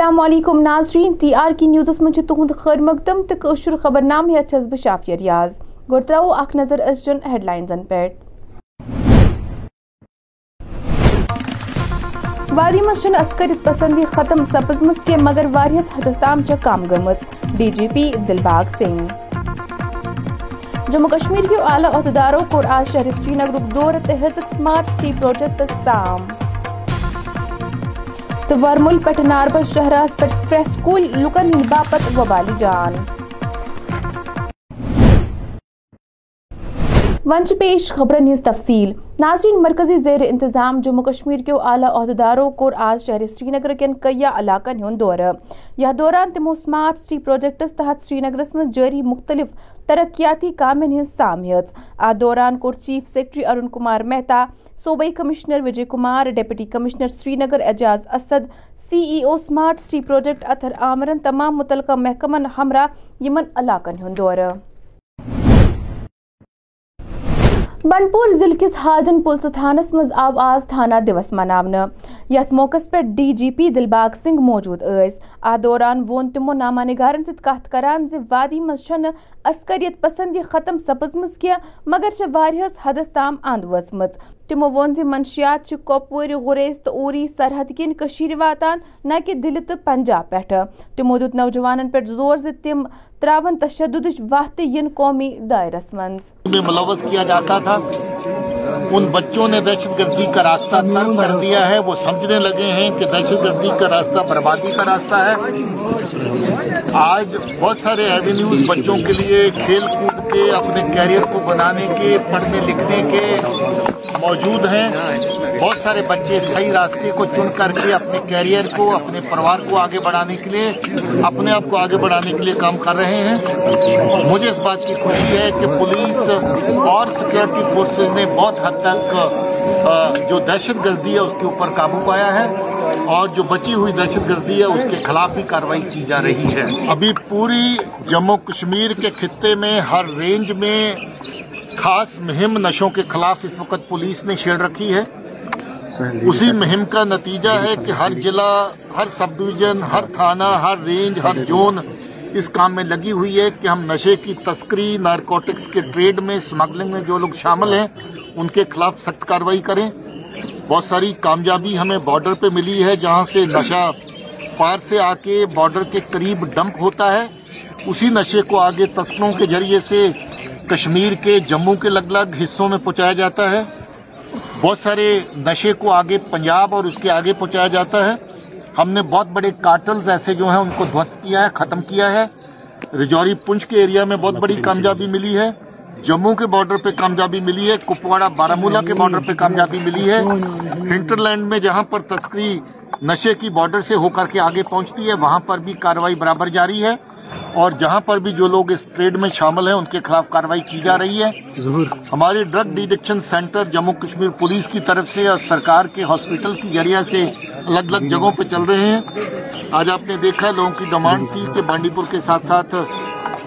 السلام علیکم ناظرین، ٹی آر کی نیوزس من تہد خیر مقدم تو قشر خبر نام ہیت چھس بہ شافیہ ریاض۔ گو ترو اخ نظر ازچن ہیڈ لائنزن پہ وادی مز عسکریت پسندی ختم سپزم کی مگر واریس حدس تام چھ کم GIMS. D G P Dilbagh Singh. Jammu Kashmir کے اعلی عہدیداروں کور آج شہر سری نگر دور تو ہزک سمارٹ سٹی پروجیکٹ سام۔ تو ورمل پٹھ ناربل شہراس پہ فریش لکن ہند باپت وبالی جان۔ ونچ پیش خبرن ہز تفصیل۔ ناظرین، مرکزی زیر انتظام جموں کشمیر کے اعلی عہدیداروں کور آج شہر سری نگر کن کئی علاقن ہند دورہ۔ یہ دوران تمو سمارٹ سٹی پروجیکٹس تحت سری نگرس من جاری مختلف ترقیاتی کامن ہز سام ہز ات دوران کور چیف سیکرٹری ارون کمار مہتا، صوبائی commissioner Vijay Kumar deputy commissioner Srinagar Aijaz Asad, C E O smart city project Athar آمرن، تمام متعلقہ محکمن ہمراہ یمن علاقن ہند دورہ۔ بنڈپور ضلع کس حاجن پلس تھانس مز آو آز تھانہ دیوس مناونہ۔ یت موقع پہ D G P Dilbagh Singh موجود یس ات دوران وون تمو نامہ نگارن ست کت کران وادی مز چھن عسکریت پسندی ختم سپزمز کی مگر چھ واریہس حدس تام اند وسمت تمو وون منشیات چھ کوپور غریز تو اوری سرحد کن کشیر واتان، نہ کہ دل تو پنجاب پہ تمو دت نوجوانن پہ زور ز تم تراون تشدد واہ ین قومی دائرس منز۔ میں ملوث کیا جاتا تھا۔ ان بچوں نے دہشت گردی کا راستہ ترک کر دیا ہے۔ وہ سمجھنے لگے ہیں کہ دہشت گردی کا راستہ بربادی کا راستہ ہے۔ آج بہت سارے ایوینیوز بچوں کے لیے کھیل کود کے، اپنے کیریئر کو بنانے کے، پڑھنے لکھنے کے موجود ہیں۔ بہت سارے بچے صحیح راستے کو چن کر کے اپنے کیریئر کو، اپنے پروار کو آگے بڑھانے کے لیے، اپنے آپ کو آگے بڑھانے کے لیے کام کر رہے ہیں۔ مجھے اس بات کی خوشی ہے کہ پولیس اور سیکورٹی فورسز نے بہت حد تک جو دہشت گردی ہے، اس کے اوپر قابو پایا ہے اور جو بچی ہوئی دہشت گردی ہے، اس کے خلاف بھی کاروائی کی جا رہی ہے۔ ابھی پوری جموں کشمیر کے خطے میں، ہر رینج میں خاص مہم نشوں کے خلاف اس وقت پولیس نے چھیڑ رکھی ہے۔ اسی مہم کا نتیجہ ہے کہ ہر ضلع، ہر سب ڈویژن، ہر تھانہ، ہر رینج، ہر زون اس کام میں لگی ہوئی ہے کہ ہم نشے کی تسکری، نارکوٹکس کے ٹریڈ میں اسمگلنگ میں جو لوگ شامل ہیں، ان کے خلاف سخت کاروائی کریں۔ بہت ساری کامیابی ہمیں بارڈر پہ ملی ہے، جہاں سے نشہ پار سے آ کے بارڈر کے قریب ڈمپ ہوتا ہے۔ اسی نشے کو آگے تسکروں کے ذریعے سے کشمیر کے جموں کے الگ الگ حصوں میں پہنچایا جاتا ہے۔ بہت سارے نشے کو آگے پنجاب اور اس کے آگے پہنچایا جاتا ہے۔ ہم نے بہت بڑے کارٹلز ایسے جو ہیں ان کو دھوست کیا ہے، ختم کیا ہے۔ رجوری پنچ کے ایریا میں بہت بڑی کامیابی ملی ہے۔ جموں کے بارڈر پہ کامیابی ملی ہے، کپواڑہ بارامولہ کے بارڈر پہ کامیابی ملی ہے۔ ہنٹر لینڈ میں جہاں پر تسکری نشے کی بارڈر سے ہو کر کے آگے پہنچتی ہے، وہاں پر بھی کاروائی برابر جاری ہے۔ اور جہاں پر بھی جو لوگ اس ٹریڈ میں شامل ہیں ان کے خلاف کاروائی کی جا رہی ہے۔ ہماری drug de-addiction centre Jammu Kashmir police کی طرف سے اور سرکار کے ہاسپٹل کی ذریعہ سے الگ الگ جگہوں پہ چل رہے ہیں۔ آج آپ نے دیکھا لوگوں کی ڈیمانڈ تھی کہ بانڈی پور کے ساتھ ساتھ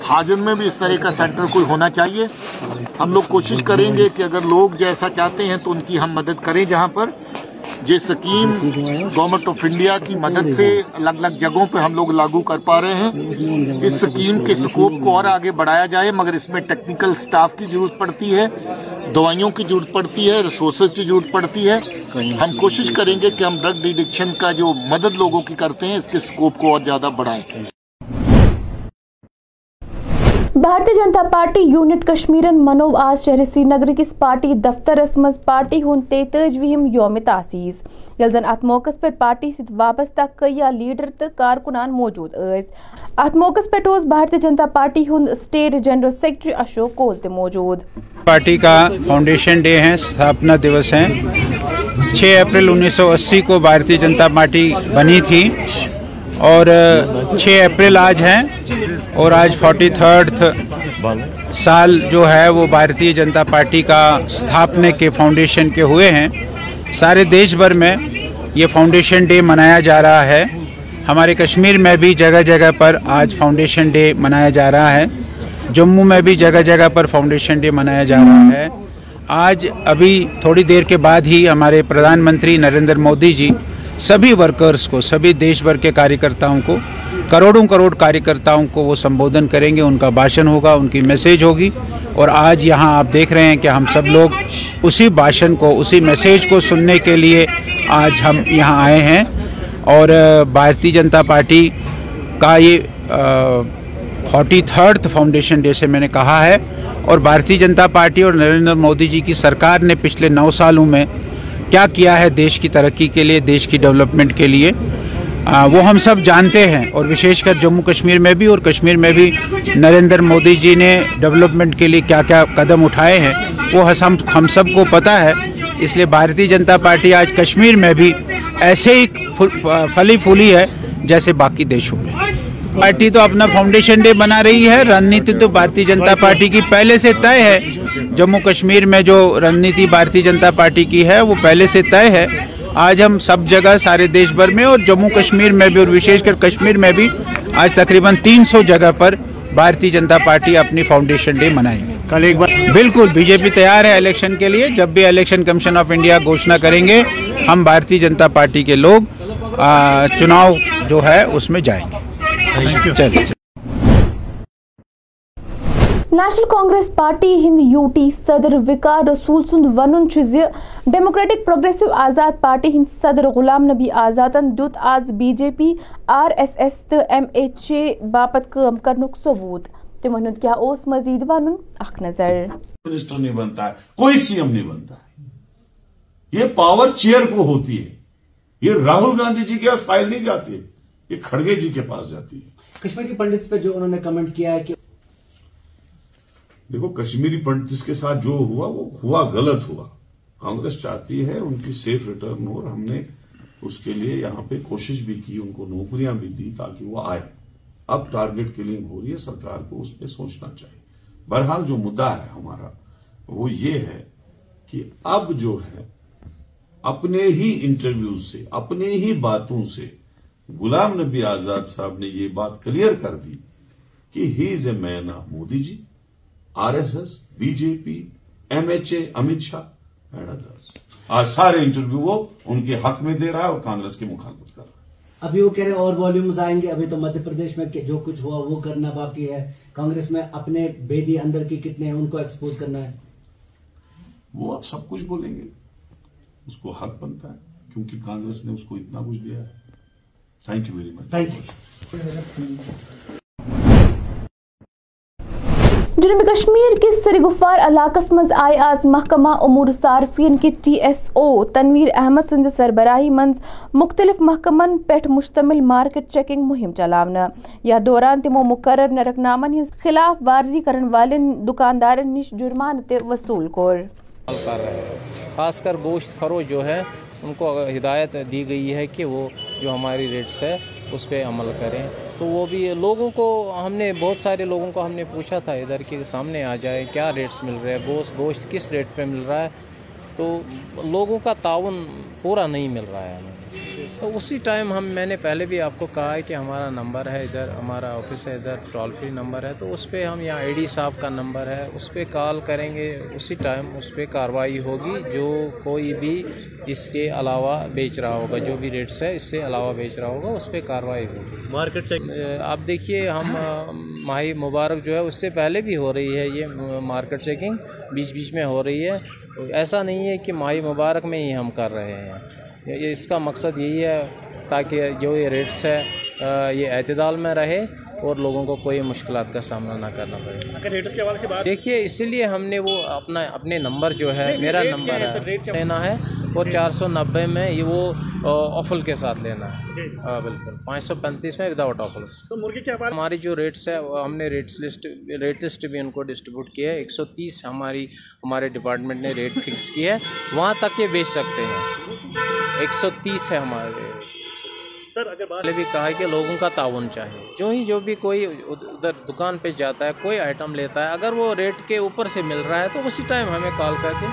حاجن میں بھی اس طرح کا سینٹر کوئی ہونا چاہیے۔ ہم لوگ کوشش کریں گے کہ اگر لوگ جیسا چاہتے ہیں تو ان کی ہم مدد کریں جہاں پر۔ یہ سکیم گورنمنٹ آف انڈیا کی مدد سے الگ الگ جگہوں پہ ہم لوگ لاگو کر پا رہے ہیں۔ اس سکیم کے سکوپ کو اور آگے بڑھایا جائے، مگر اس میں ٹیکنیکل سٹاف کی ضرورت پڑتی ہے، دوائیوں کی ضرورت پڑتی ہے، ریسورسز کی ضرورت پڑتی ہے۔ ہم کوشش کریں گے کہ ہم ڈرگ ڈیڈکشن کا جو مدد لوگوں کی کرتے ہیں، اس کے سکوپ کو اور زیادہ بڑھائیں۔ بھارتی جنتا پارٹی یونٹ کشمیرن منو آز شہر سری نگر کس پارٹی دفترس مز پارٹی ہند تیتجوہم یوم تاسیس۔ یل زن ات موقع پہ پارٹی ست وابستہ کئی لیڈر تو کارکنان موجود یس ات موقع پہ بھارتی جنتا پارٹی ہند state general secretary Ashok Koul تہ موجود۔ پارٹی کا فاؤنڈیشن ڈے ہے ستھاپنا دیوس ہے۔ چھ اپریل انیس سو اسی کو بھارتی جنتا پارٹی بنی تھی۔ اور چھ اپریل آج ہے اور آج فورٹی تھرڈ سال جو ہے وہ بھارتی جنتا پارٹی کا استھاپنے کے فاؤنڈیشن کے ہوئے ہیں۔ سارے دیش بھر میں یہ فاؤنڈیشن ڈے منایا جا رہا ہے۔ ہمارے کشمیر میں بھی جگہ جگہ پر آج فاؤنڈیشن ڈے منایا جا رہا ہے۔ جموں میں بھی جگہ جگہ پر فاؤنڈیشن ڈے منایا جا رہا ہے۔ آج ابھی تھوڑی دیر کے بعد ہی ہمارے پردھان منتری نریندر مودی جی سبھی ورکرز کو، سبھی دیش بھر کے کاریہ کرتاؤں کو، کروڑوں کروڑ کاریہ کرتاؤں کو وہ سمبودھن کریں گے، ان کا بھاشن ہوگا، ان کی میسیج ہوگی۔ اور آج یہاں آپ دیکھ رہے ہیں کہ ہم سب لوگ اسی بھاشن کو، اسی میسیج کو سننے کے لیے آج ہم یہاں آئے ہیں۔ اور بھارتی جنتا پارٹی کا یہ فورٹی تھرڈ فاؤنڈیشن ڈے سے میں نے کہا ہے۔ اور بھارتی جنتا پارٹی اور نریندر مودی جی کی سرکار نے پچھلے نو سالوں میں کیا کیا ہے دیش کی ترقی کے لیے، دیش کی ڈیولپمنٹ کے لیے؟ وہ ہم سب جانتے ہیں اور وشیش کر جموں کشمیر میں بھی اور کشمیر میں بھی نریندر مودی جی نے ڈیولپمنٹ کے لیے کیا کیا قدم اٹھائے ہیں، وہ ہم سب کو پتہ ہے۔ اس لیے بھارتی جنتا پارٹی آج کشمیر میں بھی ایسے ہی پھلی پھولی ہے جیسے باقی دیشوں میں۔ پارٹی تو اپنا فاؤنڈیشن ڈے بنا رہی ہے۔ رننیتی تو بھارتی جنتا پارٹی کی پہلے سے طے ہے۔ جموں کشمیر میں جو رننیتی بھارتی جنتا پارٹی کی ہے وہ پہلے سے طے ہے۔ آج ہم سب جگہ سارے دیش بھر میں اور جموں کشمیر میں بھی اور وشیش کر کشمیر میں بھی آج تقریباً تین سو جگہ پر بھارتی جنتا پارٹی اپنی فاؤنڈیشن ڈے منائیں گے کل ایک بار بالکل بی جے پی تیار ہے الیکشن کے لیے۔ جب بھی الیکشن کمیشن آف انڈیا گھوشنا کریں گے ہم بھارتی جنتا پارٹی کے لوگ چناؤ جو ہے اس میں جائیں گے۔ نیشنل کانگریس پارٹی ہند یو ٹی صدر وکار رسول سند ون زِ ڈیموکریٹک پروگریسو آزاد پارٹی ہند صدر غلام نبی آزادن دیُت آز B J P R S S تہٕ ایم ایچ اے باپت کم کرنک ثبوٗت تِمن ہُنٛد کیا اوس مزید ونُن اخ نظر منسٹر نہیں بنتا ہے کوئی سی ایم نہیں بنتا ہے یہ پاور چیئر کو ہوتی ہے یہ راہل گاندھی جی کے پاس فائل نہیں جاتی ہے یہ کھڑگے جی کے پاس جاتی ہے۔ کشمیری پنڈت پہ جو انہوں نے کمنٹ کیا ہے کہ دیکھو کشمیری پنڈت جس کے ساتھ جو ہوا وہ ہوا غلط ہوا۔ کانگریس چاہتی ہے ان کی سیف ریٹرن ہو اور ہم نے اس کے لیے یہاں پہ کوشش بھی کی ان کو نوکریاں بھی دی تاکہ وہ آئے۔ اب ٹارگٹ کلنگ ہو رہی ہے سرکار کو اس پہ سوچنا چاہیے۔ بہرحال جو مدعا ہے ہمارا وہ یہ ہے کہ اب جو ہے اپنے ہی انٹرویو سے اپنے ہی باتوں سے غلام نبی آزاد صاحب نے یہ بات کلیئر کر دی کہ he is a man of Modi ji R S S B J P M H A Amit Shah and ادرس آج سارے انٹرویو وہ ان کے حق میں دے رہا ہے اور کانگریس کی مخالفت کر رہا ہے۔ ابھی وہ کہہ رہے ہیں اور والیومز آئیں گے۔ ابھی تو مدھیہ پردیش میں جو کچھ ہوا وہ کرنا باقی ہے۔ کانگریس میں اپنے بیدی اندر کی کتنے ہیں ان کو ایکسپوز کرنا ہے۔ وہ اب سب کچھ بولیں گے۔ اس کو حق بنتا ہے کیونکہ کانگریس نے اس کو اتنا کچھ دیا ہے۔ Thank you very much thank you جنوب کشمیر کے سرگفار علاقس مز آئے آز محکمہ امور صارفین کے T S O Tanveer Ahmad sons سربراہی منز مختلف محکمن پیٹھ مشتمل مارکیٹ چیکنگ مہم چلاونا یا دوران تمو مقرر نرک نامن ہز خلاف ورزی کرن والن دکاندارن نش جرمان تے وصول کور خاص کر گوشت فروش جو ہے ان کو ہدایت دی گئی ہے کہ وہ جو ہماری ریٹس ہے، اس پہ عمل کریں۔ تو وہ بھی لوگوں کو، ہم نے بہت سارے لوگوں کو ہم نے پوچھا تھا، ادھر کے سامنے آ جائے، کیا ریٹس مل رہے ہیں؟ گوشت گوشت کس ریٹ پہ مل رہا ہے؟ تو لوگوں کا تعاون پورا نہیں مل رہا ہے ہمیں۔ تو اسی ٹائم ہم میں نے پہلے بھی آپ کو کہا ہے کہ ہمارا نمبر ہے ادھر ہمارا آفس ہے ادھر ٹول فری نمبر ہے تو اس پہ ہم یہاں آئی ڈی صاحب کا نمبر ہے اس پہ کال کریں گے اسی ٹائم اس پہ کارروائی ہوگی جو کوئی بھی اس کے علاوہ بیچ رہا ہوگا جو بھی ریٹس ہے اس سے علاوہ بیچ رہا ہوگا اس پہ کارروائی ہوگی۔ Market check. آپ دیکھیے ہم ماہی مبارک جو ہے اس سے پہلے بھی ہو رہی ہے یہ مارکیٹ چیکنگ بیچ بیچ میں ہو رہی ہے۔ ایسا نہیں ہے کہ ماہی مبارک میں ہی ہم کر رہے ہیں۔ یہ اس کا مقصد یہی ہے تاکہ جو یہ ریٹس ہے یہ اعتدال میں رہے اور لوگوں کو کوئی مشکلات کا سامنا نہ کرنا پڑے۔ دیکھیے اسی لیے ہم نے وہ اپنا اپنے نمبر جو ہے میرا نمبر ہے لینا ہے اور چار سو نبے میں یہ وہ آفل کے ساتھ لینا ہے۔ ہاں بالکل۔ پانچ سو پینتیس میں وداؤٹ آفلس ہماری جو ریٹس ہے ہم نے ریٹس لسٹ ریٹسٹ بھی ان کو ڈسٹریبیوٹ کیا ہے۔ ایک سو تیس ہماری ہمارے ڈپارٹمنٹ نے ریٹ فکس کی ہے۔ وہاں تک یہ بیچ سکتے ہیں۔ ایک سو تیس ہے ہمارے سر اگر بھی کہا ہے کہ لوگوں کا تعاون چاہیے جو ہی جو بھی کوئی ادھر دکان پہ جاتا ہے کوئی آئٹم لیتا ہے اگر وہ ریٹ کے اوپر سے مل رہا ہے تو اسی ٹائم ہمیں کال کر دیں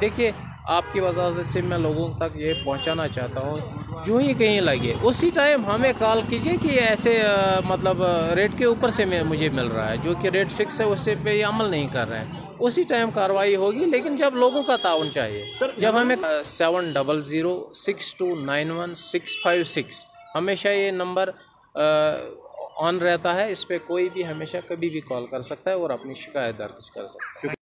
دیکھیے آپ کی وضاحت سے میں لوگوں تک یہ پہنچانا چاہتا ہوں۔ جو ہی کہیں لگے۔ اسی ٹائم ہمیں کال کیجیے کہ ایسے مطلب ریٹ کے اوپر سے مجھے مل رہا ہے جو کہ ریٹ فکس ہے اس سے پہ یہ عمل نہیں کر رہے ہیں۔ اسی ٹائم کاروائی ہوگی لیکن جب لوگوں کا تعاون چاہیے جب ہمیں seven double zero six two nine one six five six ہمیشہ یہ نمبر آن رہتا ہے۔ اس پہ کوئی بھی ہمیشہ کبھی بھی کال کر سکتا ہے اور اپنی شکایت درج کر سکتا ہے۔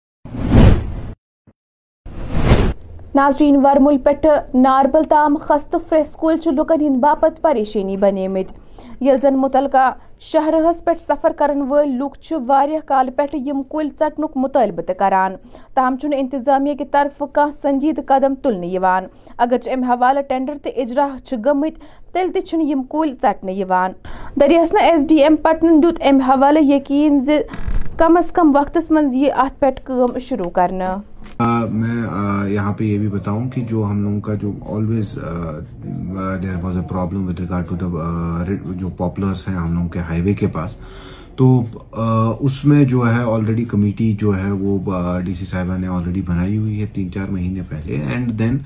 ناظرین، ورمول پٮ۪ٹھٕ ناربل تام خستہٕ فرٛٮ۪سکُلۍ چھِ لُکن ہِنٛدۍ باپتھ پریشٲنی بنیمٕتۍ ییٚلہِ زن مُتعلقہٕ شہرہس پٮ۪ٹھ سفر کرن و لک چھِ واریاہ کالہٕ پٮ۪ٹھٕ یِم کُلۍ ژٹنُک مُطالبہٕ کران۔ تاہم چھُنہٕ انتظامیہ کہِ طرف کان سنجید قدم تُلنہٕ یِوان۔ اگرچہِ ام حوالہٕ ٹینڈر تہِ اجرا چھِ گٔمٕتۍ تیٚلہِ تہِ چھِنہٕ یِم کُلۍ ژٹنہٕ یِوان۔ دریاسنا ایس ڈی ایم پٹن دیُت ام حوالہٕ یقین زِ کم از کم وقتس منٛز یی اتھ پٮ۪ٹھ کم شروع کرنے میں یہاں پہ یہ بھی بتاؤں کہ جو ہم لوگوں کا جو always there was a problem with regard to the جو پاپولرس ہیں ہم لوگوں کے ہائی وے کے پاس تو اس میں جو ہے آلریڈی کمیٹی جو ہے وہ ڈی سی صاحبہ نے آلریڈی بنائی ہوئی ہے تین چار مہینے پہلے and then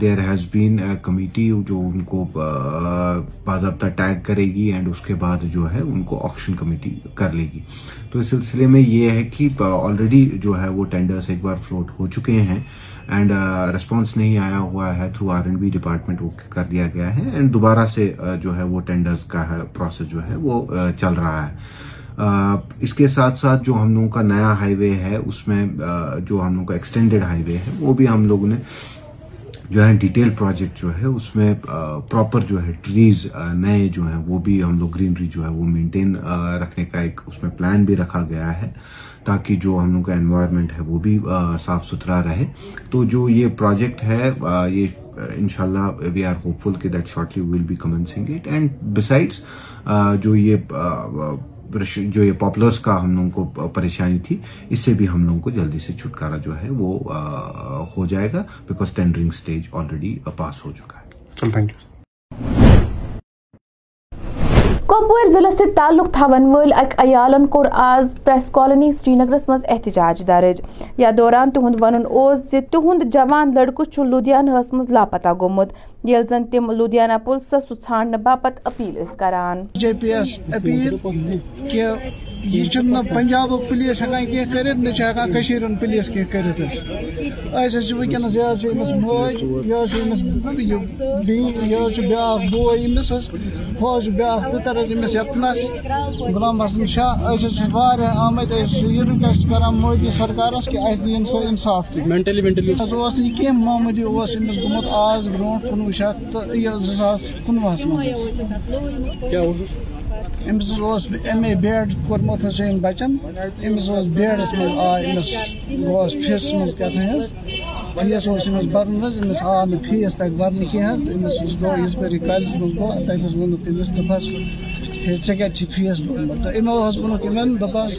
there has been committee جو ان کو باضابطہ ٹیگ کرے گی اینڈ اس کے بعد جو ہے ان کو آکشن کمیٹی کر لے گی۔ تو اس سلسلے میں یہ ہے کہ آلریڈی جو ہے وہ ٹینڈرس ایک بار فلوٹ ہو چکے ہیں۔ اینڈ ریسپانس uh, نہیں آیا ہوا ہے through R and B department وہ کر دیا گیا ہے اینڈ دوبارہ سے uh, جو ہے وہ ٹینڈرز کا پروسیس جو ہے وہ uh, چل رہا ہے۔ اس کے ساتھ ساتھ جو ہم لوگوں کا نیا ہائی وے ہے، اس میں جو ہم لوگوں کا ایکسٹینڈڈ ہائی وے ہے، وہ بھی ہم لوگوں نے جو ہے ڈیٹیل پروجیکٹ جو ہے، اس میں پراپر جو ہے ٹریز نئے جو ہیں، وہ بھی ہم لوگ گرینری جو ہے وہ مینٹین رکھنے کا ایک اس میں پلان بھی رکھا گیا ہے تاکہ جو ہم لوگ کا انوائرمنٹ ہے وہ بھی صاف ستھرا رہے۔ تو جو یہ پروجیکٹ ہے یہ انشاءاللہ وی آر ہوپ فل کہ that shortly will be commencing it and besides جو یہ جو یہ پاپلرز کا ہم لوگوں کو پریشانی تھی اس سے بھی ہم لوگوں کو جلدی سے چھٹکارا جو ہے وہ ہو جائے گا because tendering stage already pass ہو چکا ہے۔ تھینک یو ضلع سے تعلق تھاون ول اک عیالن کور آز پریس کالونی سری نگرس مز احتجاج درج یا دوران تہند ون اوس زِ تہد جوان لڑکہ چھ لدھیانہ مز لاپتہ گوٚمُت ییٚلہِ زن تِم لُدیانا پُلسَس سُہ ژھانٛڈنہٕ باپتھ أپیٖل ٲسۍ کران جے پی یَس أپیٖل کہِ یہِ چھُنہٕ پنجابُک پُلیٖس ہٮ۪کان کینٛہہ کٔرِتھ نہ چھِ ہٮ۪کان کٔشیٖرِ ہُنٛد پُلیٖس کینٛہہ کٔرِتھ أسۍ أسۍ حظ چھِ وٕنکٮ۪نَس یہِ حظ چھِ أمِس مٲج یہِ حظ چھِ أمِس بیٚیہِ یہِ حظ چھُ بیٛاکھ بوے أمِس غلام حسن شاہ أسۍ حظ چھِ واریاہ آمٕتۍ أسۍ چھِ یہِ رِکوٮ۪سٹ کران مودی سرکارَس کہِ اَسہِ دِیِن سۄ اِنصاف تہِ حظ اوس نہٕ کینٛہہ معموٗلی اوس أمِس گوٚمُت آز برونٛٹھ کُنوُہ کُنوُہ شیٚتھ تہٕ یہِ زٕ ساس کُنوُہَس منٛز حظ اوسُس أمِس حظ اوس ایم اے بی ایڈ کوٚرمُت حظ چھُ أمۍ بَچَن أمِس اوس بی منٛز آے أمِس گوس فیٖسَس منٛز کیٛاہ تھانۍ حظ ویس برن حس آو نا فیس تک برن کیس پہ کالج مجھ گو تیس وونک دپس ہے ے کتھ فیس بوتمت یمو وونک یمن دپس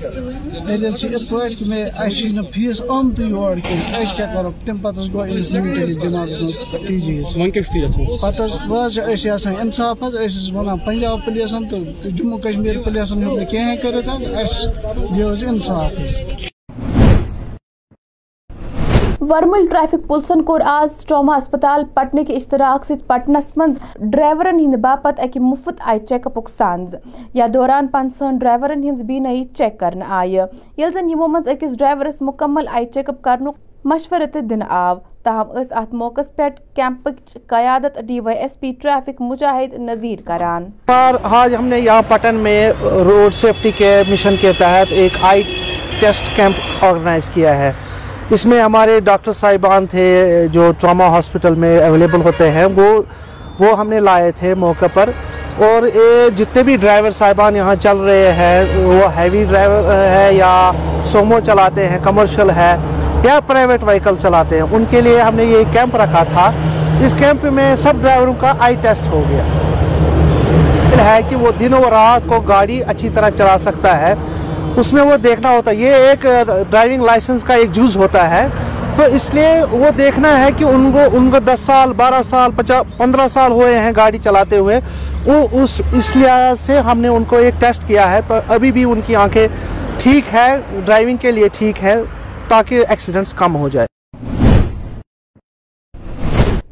دلیل یت پہ کہ مے اچھی فیس آمت یور کھیل اچ کیا کرو تم پتہ گو امس لمٹڈ دماغس مجھ تیزیس پتہ پہ یسان انصاف حس ونان پنجاب پلیسن تو جموں کشمیر پلیسن ہوں کہیں کرت حس دس انصاف ورمل ٹریفک پولسن کور آز ٹراما ہسپتال پٹنے کے اشتراک ست پٹنس مز ڈرائیورن ہند باپت اکہ مفت آئی چیک اپ سانز۔ یا دوران پانسن ڈرائیورن ہز بینائی چیک کرنے آئی۔ یل زن یمو مز اکس ڈرائیورس مکمل آئی چیک اپ کرنے مشورہ تہ دن آو۔ تاہم اس ات موقع پیٹ کیمپچ قیادت D Y S P traffic Mujahid Nazir کران۔ آج ہم نے یہاں پٹن میں روڈ سیفٹی کے مشن کے تحت ایک آئی ٹیسٹ کیمپ آرگنائز کیا ہے۔ اس میں ہمارے ڈاکٹر صاحبان تھے، جو ٹراما ہاسپٹل میں اویلیبل ہوتے ہیں، وہ وہ ہم نے لائے تھے موقع پر۔ اور یہ جتنے بھی ڈرائیور صاحبان یہاں چل رہے ہیں، وہ ہیوی ڈرائیور ہے یا سومو چلاتے ہیں، کمرشل ہے یا پرائیویٹ وہیکل چلاتے ہیں، ان کے لیے ہم نے یہ کیمپ رکھا تھا۔ اس کیمپ میں سب ڈرائیوروں کا آئی ٹیسٹ ہو گیا۔ ہے کہ وہ دن و رات کو گاڑی اچھی طرح چلا سکتا ہے۔ اس میں وہ دیکھنا ہوتا ہے۔ یہ ایک ڈرائیونگ لائسنس کا ایک جوز ہوتا ہے۔ تو اس لیے وہ دیکھنا ہے کہ ان کو ان کو دس سال، بارہ سال پچاس پندرہ سال ہوئے ہیں گاڑی چلاتے ہوئے۔ وہ اس اس لحاظ سے ہم نے ان کو ایک ٹیسٹ کیا ہے۔ تو ابھی بھی ان کی آنکھیں ٹھیک ہے ڈرائیونگ کے لیے ٹھیک ہے تاکہ ایکسیڈنٹس کم ہو جائے۔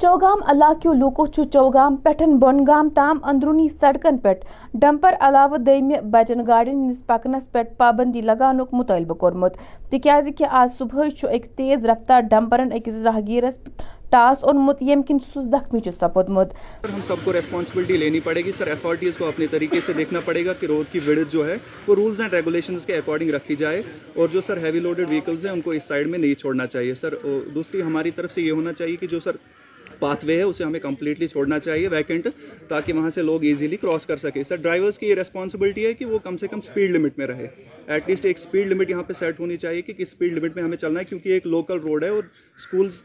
چوگام علاقو لوکو چھ چوگام پٹھن بونگام تام اندرونی سڑکن پٹ ڈمپر علاوہ دمہ بجن گاڑین ہندس پکنس پٹ پابندی لگانک مطالبہ کورمت۔ تکیاز کہ آج صبح ایک تیز رفتار ڈمپرن اکس راہگیرس ٹاس اونمت یم کن سہ زخمی سپودمت۔ ہم سب کو ریسپانسبلٹی لینی پڑے گی۔ سر اتھارٹیز کو اپنے طریقے سے دیکھنا پڑے گا کہ روڈ کی وڑت جو ہے، وہ رولز اینڈ ریگولیشنز کے اکارڈنگ رکھی جائے۔ اور جو سر ہیوی لوڈڈ وہیکلز ہیں، ان کو اس سائڈ میں نہیں چھوڑنا چاہیے۔ سر دوسری ہماری طرف سے یہ ہونا چاہیے کہ جو سر پاتھ وے ہے اسے ہمیں کمپلیٹلی چھوڑنا چاہیے ویکنٹ تاکہ وہاں سے لوگ ایزیلی کراس کر سکے سر ڈرائیورز کی یہ ریسپانسبلٹی ہے کہ وہ کم سے کم اسپیڈ لمٹ میں رہے ایٹ لیسٹ ایک اسپیڈ لمٹ یہاں پہ سیٹ ہونی چاہیے کہ کس اسپیڈ لمٹ میں ہمیں چلنا ہے کیونکہ ایک لوکل روڈ ہے اور اسکولس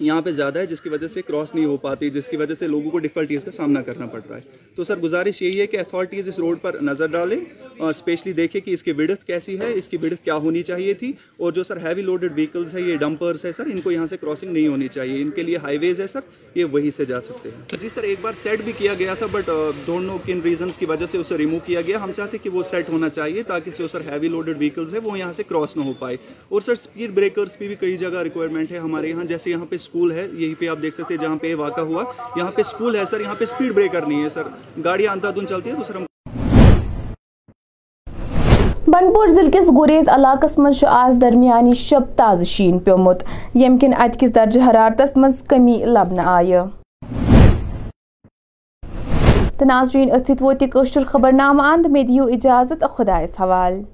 یہاں پہ زیادہ ہے جس کی وجہ سے کراس نہیں ہو پاتی جس کی وجہ سے لوگوں کو ڈفکلٹیز کا سامنا کرنا پڑ رہا ہے۔ تو سر گزارش یہی ہے کہ اتھارٹیز اس روڈ پر نظر ڈالیں اسپیشلی دیکھیں کہ اس کی وڑت کیسی ہے اس کی وڑت کیا ہونی چاہیے تھی اور جو سر ہیوی لوڈڈ وہیکلز ہے یہ ڈمپرس ہے سر ان کو یہاں سے کراسنگ نہیں ہونی چاہیے۔ ان کے لیے ہائی ویز ہے سر یہ وہیں سے جا سکتے ہیں۔ جی سر ایک بار سیٹ بھی کیا گیا تھا بٹ دونوں کن ریزنس کی وجہ سے اسے ریموو کیا گیا۔ ہم چاہتے کہ وہ سیٹ ہونا چاہیے تاکہ جو سر ہیوی لوڈڈ وہیکلز ہے وہ یہاں سے کراس نہ ہو پائے۔ اور سر اسپیڈ بریکرس بھی کئی جگہ ریکوائرمنٹ ہے ہمارے یہاں جیسے یہاں پہ اسکول ہے، یہی پہ آپ دیکھ سکتے ہیں جہاں پہ واقع ہوا۔ یہاں پہ اسکول ہے سر، یہاں پہ اسپیڈ بریکر نہیں ہے سر۔ گاڑیاں اندھا دھن چلتی ہے تو سر ہم بنڈپور ضلع کس گریز علاقس مز آز درمیانی شب تاز شین پیومت۔ یم کن ات کس درجہ حرارتس مز کمی لبنہ آئے تو ناظرین ات ووت خبر نامہ اند مے دیو اجازت خدائس حوالہ